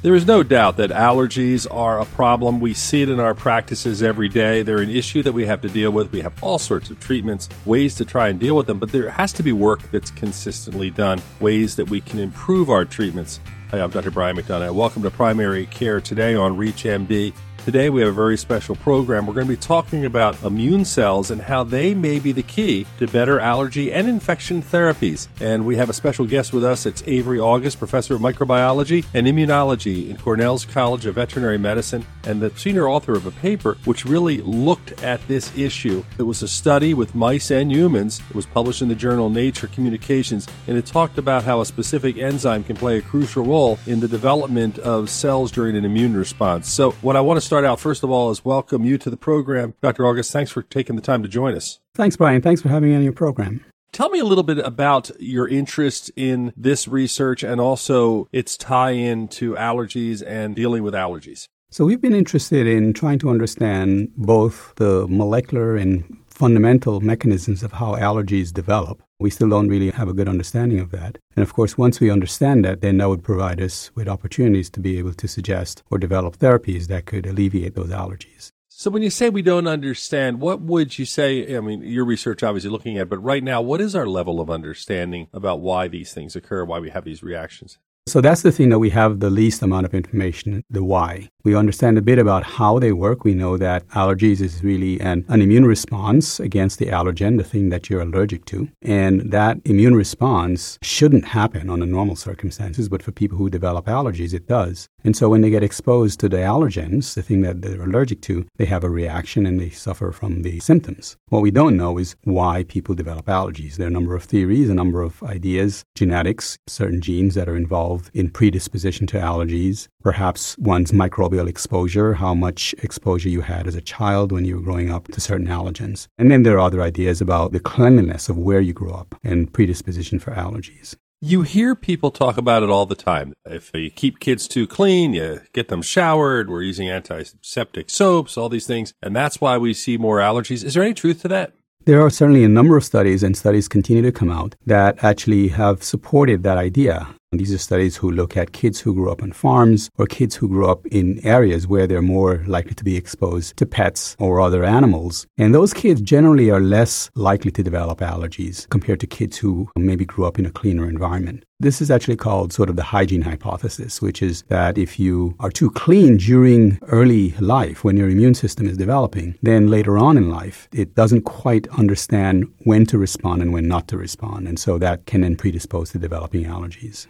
There is no doubt that allergies are a problem. We see it in our practices every day. They're an issue that we have to deal with. We have all sorts of treatments, ways to try and deal with them, but there has to be work that's consistently done, ways that we can improve our treatments. Hi, I'm Dr. Brian McDonough. Welcome to Primary Care today on ReachMD. Today we have a very special program. We're going to be talking about immune cells and how they may be the key to better allergy and infection therapies. And we have a special guest with us. It's Avery August, professor of microbiology and immunology in Cornell's College of Veterinary Medicine and the senior author of a paper which really looked at this issue. It was a study with mice and humans. It was published in the journal Nature Communications and it talked about how a specific enzyme can play a crucial role in the development of cells during an immune response. So what I want to start start out, first of all, is welcome you to the program. Dr. August, thanks for taking the time to join us. Thanks, Brian. Thanks for having me on your program. Tell me a little bit about your interest in this research and also its tie in to allergies and dealing with allergies. So, we've been interested in trying to understand both the molecular and fundamental mechanisms of how allergies develop. We still don't really have a good understanding of that. And of course, once we understand that, then that would provide us with opportunities to be able to suggest or develop therapies that could alleviate those allergies. So when you say we don't understand, what would you say? I mean, your research obviously looking at, but right now, what is our level of understanding about why these things occur, why we have these reactions? So that's the thing that we have the least amount of information, the why. We understand a bit about how they work. We know that allergies is really an, an immune response against the allergen, the thing that you're allergic to. And that immune response shouldn't happen under normal circumstances, but for people who develop allergies, it does. And so when they get exposed to the allergens, the thing that they're allergic to, they have a reaction and they suffer from the symptoms. What we don't know is why people develop allergies. There are a number of theories, a number of ideas, genetics, certain genes that are involved in predisposition to allergies, perhaps one's microbial exposure, how much exposure you had as a child when you were growing up to certain allergens. And then there are other ideas about the cleanliness of where you grew up and predisposition for allergies. You hear people talk about it all the time. If you keep kids too clean, you get them showered, we're using antiseptic soaps, all these things, and that's why we see more allergies. Is there any truth to that? There are certainly a number of studies, and studies continue to come out, that actually have supported that idea. These are studies who look at kids who grew up on farms or kids who grew up in areas where they're more likely to be exposed to pets or other animals. And those kids generally are less likely to develop allergies compared to kids who maybe grew up in a cleaner environment. This is actually called sort of the hygiene hypothesis, which is that if you are too clean during early life when your immune system is developing, then later on in life, it doesn't quite understand when to respond and when not to respond. And so that can then predispose to developing allergies.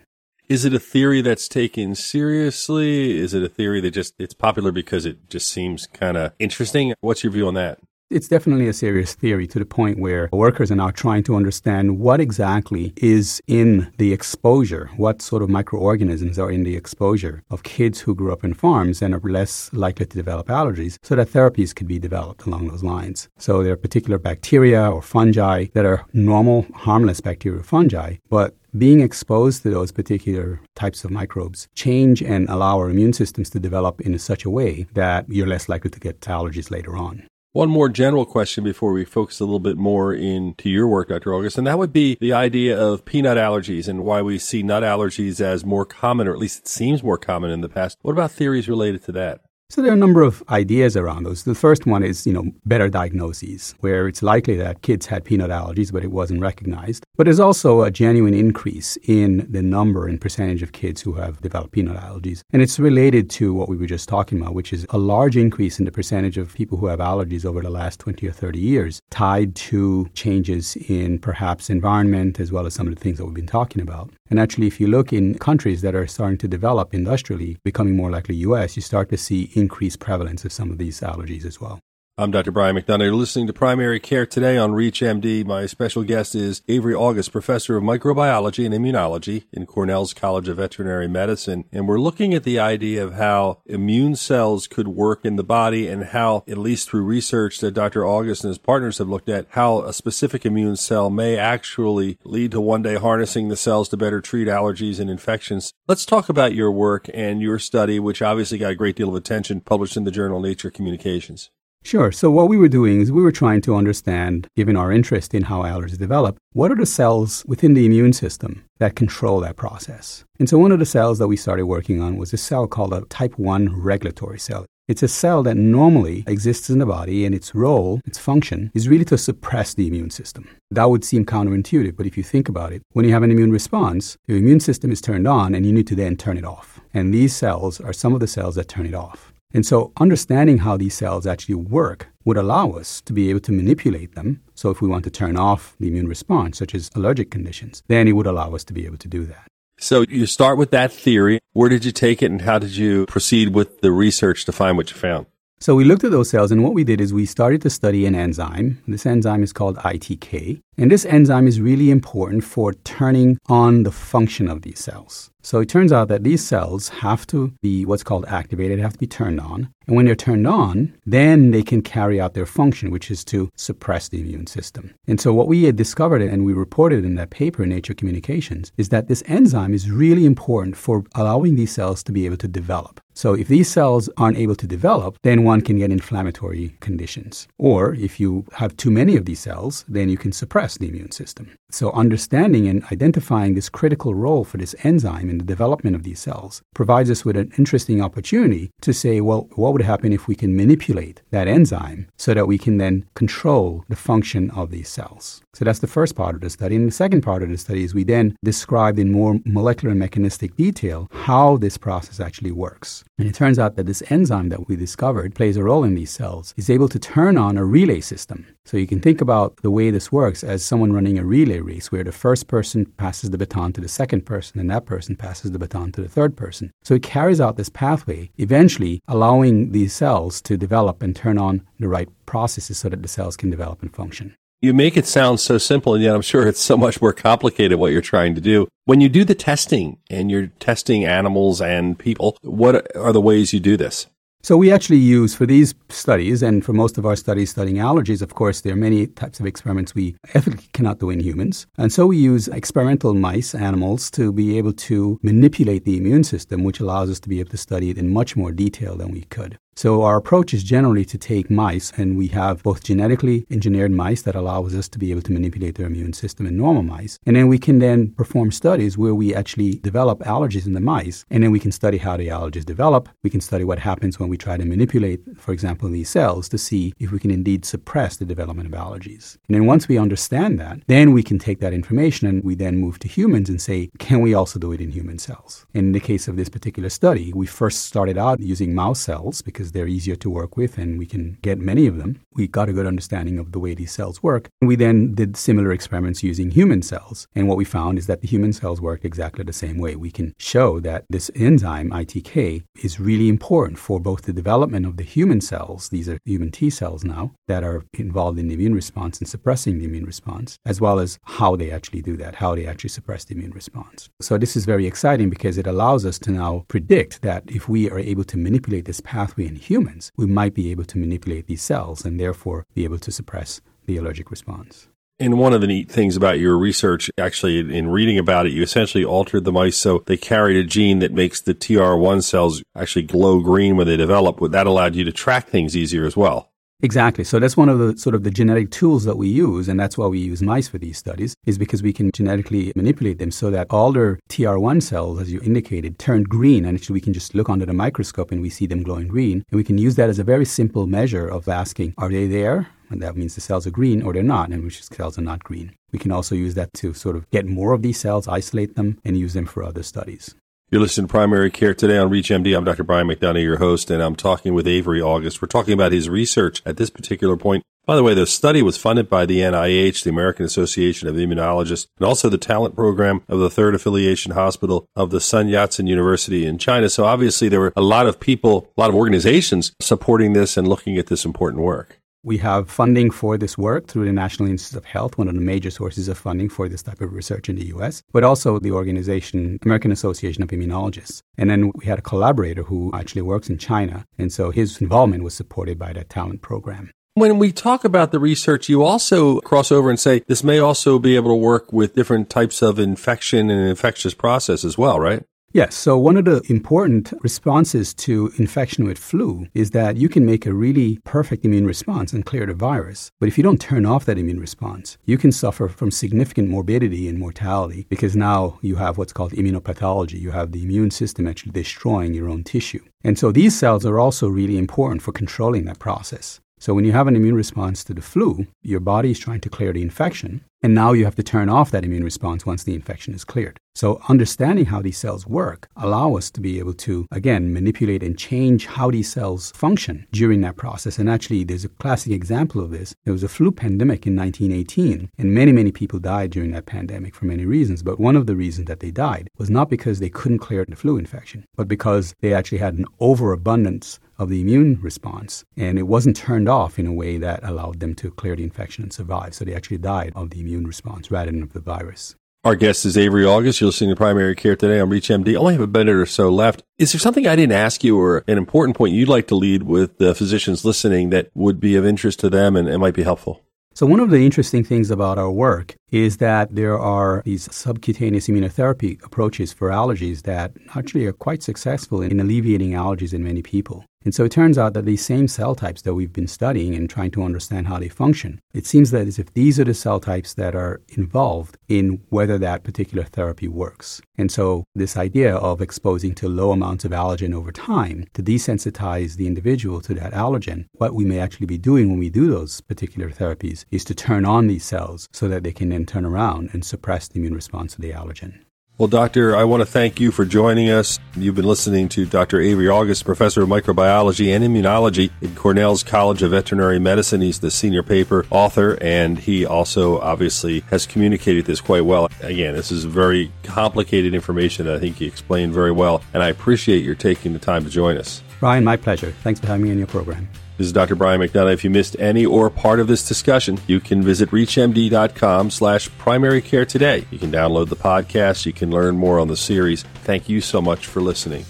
Is it a theory that's taken seriously? Is it a theory that just it's popular because it just seems kind of interesting? What's your view on that? It's definitely a serious theory to the point where workers are now trying to understand what exactly is in the exposure, what sort of microorganisms are in the exposure of kids who grew up in farms and are less likely to develop allergies, so that therapies could be developed along those lines. So there are particular bacteria or fungi that are normal, harmless bacterial fungi, but being exposed to those particular types of microbes change and allow our immune systems to develop in such a way that you're less likely to get allergies later on. One more general question before we focus a little bit more into your work, Dr. August, and that would be the idea of peanut allergies and why we see nut allergies as more common, or at least it seems more common in the past. What about theories related to that? So there are a number of ideas around those. The first one is, you know, better diagnoses, where it's likely that kids had peanut allergies, but it wasn't recognized. But there's also a genuine increase in the number and percentage of kids who have developed peanut allergies. And it's related to what we were just talking about, which is a large increase in the percentage of people who have allergies over the last 20 or 30 years, tied to changes in perhaps environment as well as some of the things that we've been talking about. And actually, if you look in countries that are starting to develop industrially, becoming more like the US, you start to see increased prevalence of some of these allergies as well. I'm Dr. Brian McDonough. You're listening to Primary Care today on ReachMD. My special guest is Avery August, professor of microbiology and immunology in Cornell's College of Veterinary Medicine. And we're looking at the idea of how immune cells could work in the body and how, at least through research that Dr. August and his partners have looked at, how a specific immune cell may actually lead to one day harnessing the cells to better treat allergies and infections. Let's talk about your work and your study, which obviously got a great deal of attention published in the journal Nature Communications. Sure. So what we were doing is we were trying to understand, given our interest in how allergies develop, what are the cells within the immune system that control that process? And so one of the cells that we started working on was a cell called a type 1 regulatory cell. It's a cell that normally exists in the body, and its role, its function, is really to suppress the immune system. That would seem counterintuitive, but if you think about it, when you have an immune response, your immune system is turned on, and you need to then turn it off. And these cells are some of the cells that turn it off. And so, understanding how these cells actually work would allow us to be able to manipulate them. So, if we want to turn off the immune response, such as allergic conditions, then it would allow us to be able to do that. So you start with that theory. Where did you take it and how did you proceed with the research to find what you found? So we looked at those cells, and what we did is we started to study an enzyme. This enzyme is called ITK. And this enzyme is really important for turning on the function of these cells. So it turns out that these cells have to be what's called activated, have to be turned on. And when they're turned on, then they can carry out their function, which is to suppress the immune system. And so what we had discovered and we reported in that paper in Nature Communications is that this enzyme is really important for allowing these cells to be able to develop. So if these cells aren't able to develop, then one can get inflammatory conditions. Or if you have too many of these cells, then you can suppress the immune system. So understanding and identifying this critical role for this enzyme in the development of these cells provides us with an interesting opportunity to say, well, what would happen if we can manipulate that enzyme so that we can then control the function of these cells? So that's the first part of the study. And the second part of the study is we then described in more molecular and mechanistic detail how this process actually works. And it turns out that this enzyme that we discovered plays a role in these cells, is able to turn on a relay system. So you can think about the way this works as someone running a relay race where the first person passes the baton to the second person and that person passes the baton to the third person. So it carries out this pathway, eventually allowing these cells to develop and turn on the right processes so that the cells can develop and function. You make it sound so simple, and yet I'm sure it's so much more complicated what you're trying to do. When you do the testing and you're testing animals and people, what are the ways you do this? So we actually use for these studies and for most of our studies studying allergies, of course, there are many types of experiments we ethically cannot do in humans. And so we use experimental mice, animals, to be able to manipulate the immune system, which allows us to be able to study it in much more detail than we could. So our approach is generally to take mice, and we have both genetically engineered mice that allows us to be able to manipulate their immune system in normal mice. And then we can then perform studies where we actually develop allergies in the mice, and then we can study how the allergies develop. We can study what happens when we try to manipulate, for example, these cells to see if we can indeed suppress the development of allergies. And then once we understand that, then we can take that information and we then move to humans and say, can we also do it in human cells? In the case of this particular study, we first started out using mouse cells because because they're easier to work with and we can get many of them. We got a good understanding of the way these cells work. We then did similar experiments using human cells. And what we found is that the human cells work exactly the same way. We can show that this enzyme, ITK, is really important for both the development of the human cells, these are human T cells now, that are involved in the immune response and suppressing the immune response, as well as how they actually do that, how they actually suppress the immune response. So this is very exciting because it allows us to now predict that if we are able to manipulate this pathway in humans, we might be able to manipulate these cells and therefore be able to suppress the allergic response. And one of the neat things about your research, actually, in reading about it, you essentially altered the mice so they carried a gene that makes the TR1 cells actually glow green when they develop. That allowed you to track things easier as well. Exactly. So that's one of the sort of the genetic tools that we use, and that's why we use mice for these studies, is because we can genetically manipulate them so that all their TR1 cells, as you indicated, turn green, and actually we can just look under the microscope and we see them glowing green, and we can use that as a very simple measure of asking, are they there? And that means the cells are green or they're not, and which cells are not green. We can also use that to sort of get more of these cells, isolate them, and use them for other studies. You're listening to Primary Care today on ReachMD. I'm Dr. Brian McDonough, your host, and I'm talking with Avery August. We're talking about his research at this particular point. By the way, the study was funded by the NIH, the American Association of Immunologists, and also the talent program of the third affiliation hospital of the Sun Yat-sen University in China. So obviously there were a lot of people, a lot of organizations supporting this and looking at this important work. We have funding for this work through the National Institutes of Health, one of the major sources of funding for this type of research in the US, but also the organization, American Association of Immunologists. And then we had a collaborator who actually works in China, and so his involvement was supported by that talent program. When we talk about the research, you also cross over and say this may also be able to work with different types of infection and infectious process as well, right? Yes. So, one of the important responses to infection with flu is that you can make a really perfect immune response and clear the virus. But if you don't turn off that immune response, you can suffer from significant morbidity and mortality because now you have what's called immunopathology. You have the immune system actually destroying your own tissue. And so, these cells are also really important for controlling that process. So, when you have an immune response to the flu, your body is trying to clear the infection, and now you have to turn off that immune response once the infection is cleared. So, understanding how these cells work allow us to be able to again manipulate and change how these cells function during that process. And actually, there's a classic example of this. There was a flu pandemic in 1918, and many, many people died during that pandemic for many reasons. But one of the reasons that they died was not because they couldn't clear the flu infection, but because they actually had an overabundance of the immune response, and it wasn't turned off in a way that allowed them to clear the infection and survive. So they actually died of the immune response rather than of the virus. Our guest is Avery August. You're listening to Primary Care today on ReachMD. I only have a minute or so left. Is there something I didn't ask you or an important point you'd like to lead with the physicians listening that would be of interest to them and, and might be helpful? So, one of the interesting things about our work is that there are these subcutaneous immunotherapy approaches for allergies that actually are quite successful in alleviating allergies in many people. And so it turns out that these same cell types that we've been studying and trying to understand how they function, it seems that as if these are the cell types that are involved in whether that particular therapy works. And so this idea of exposing to low amounts of allergen over time to desensitize the individual to that allergen, what we may actually be doing when we do those particular therapies is to turn on these cells so that they can then turn around and suppress the immune response to the allergen. Well, Doctor, I want to thank you for joining us. You've been listening to Dr. Avery August, Professor of Microbiology and Immunology at Cornell's College of Veterinary Medicine. He's the senior paper author, and he also obviously has communicated this quite well. Again, this is very complicated information. I think he explained very well, and I appreciate your taking the time to join us. Brian, my pleasure. Thanks for having me on your program. This is Dr. Brian McDonough. If you missed any or part of this discussion, you can visit reachmd.com slash primary care today. You can download the podcast. You can learn more on the series. Thank you so much for listening.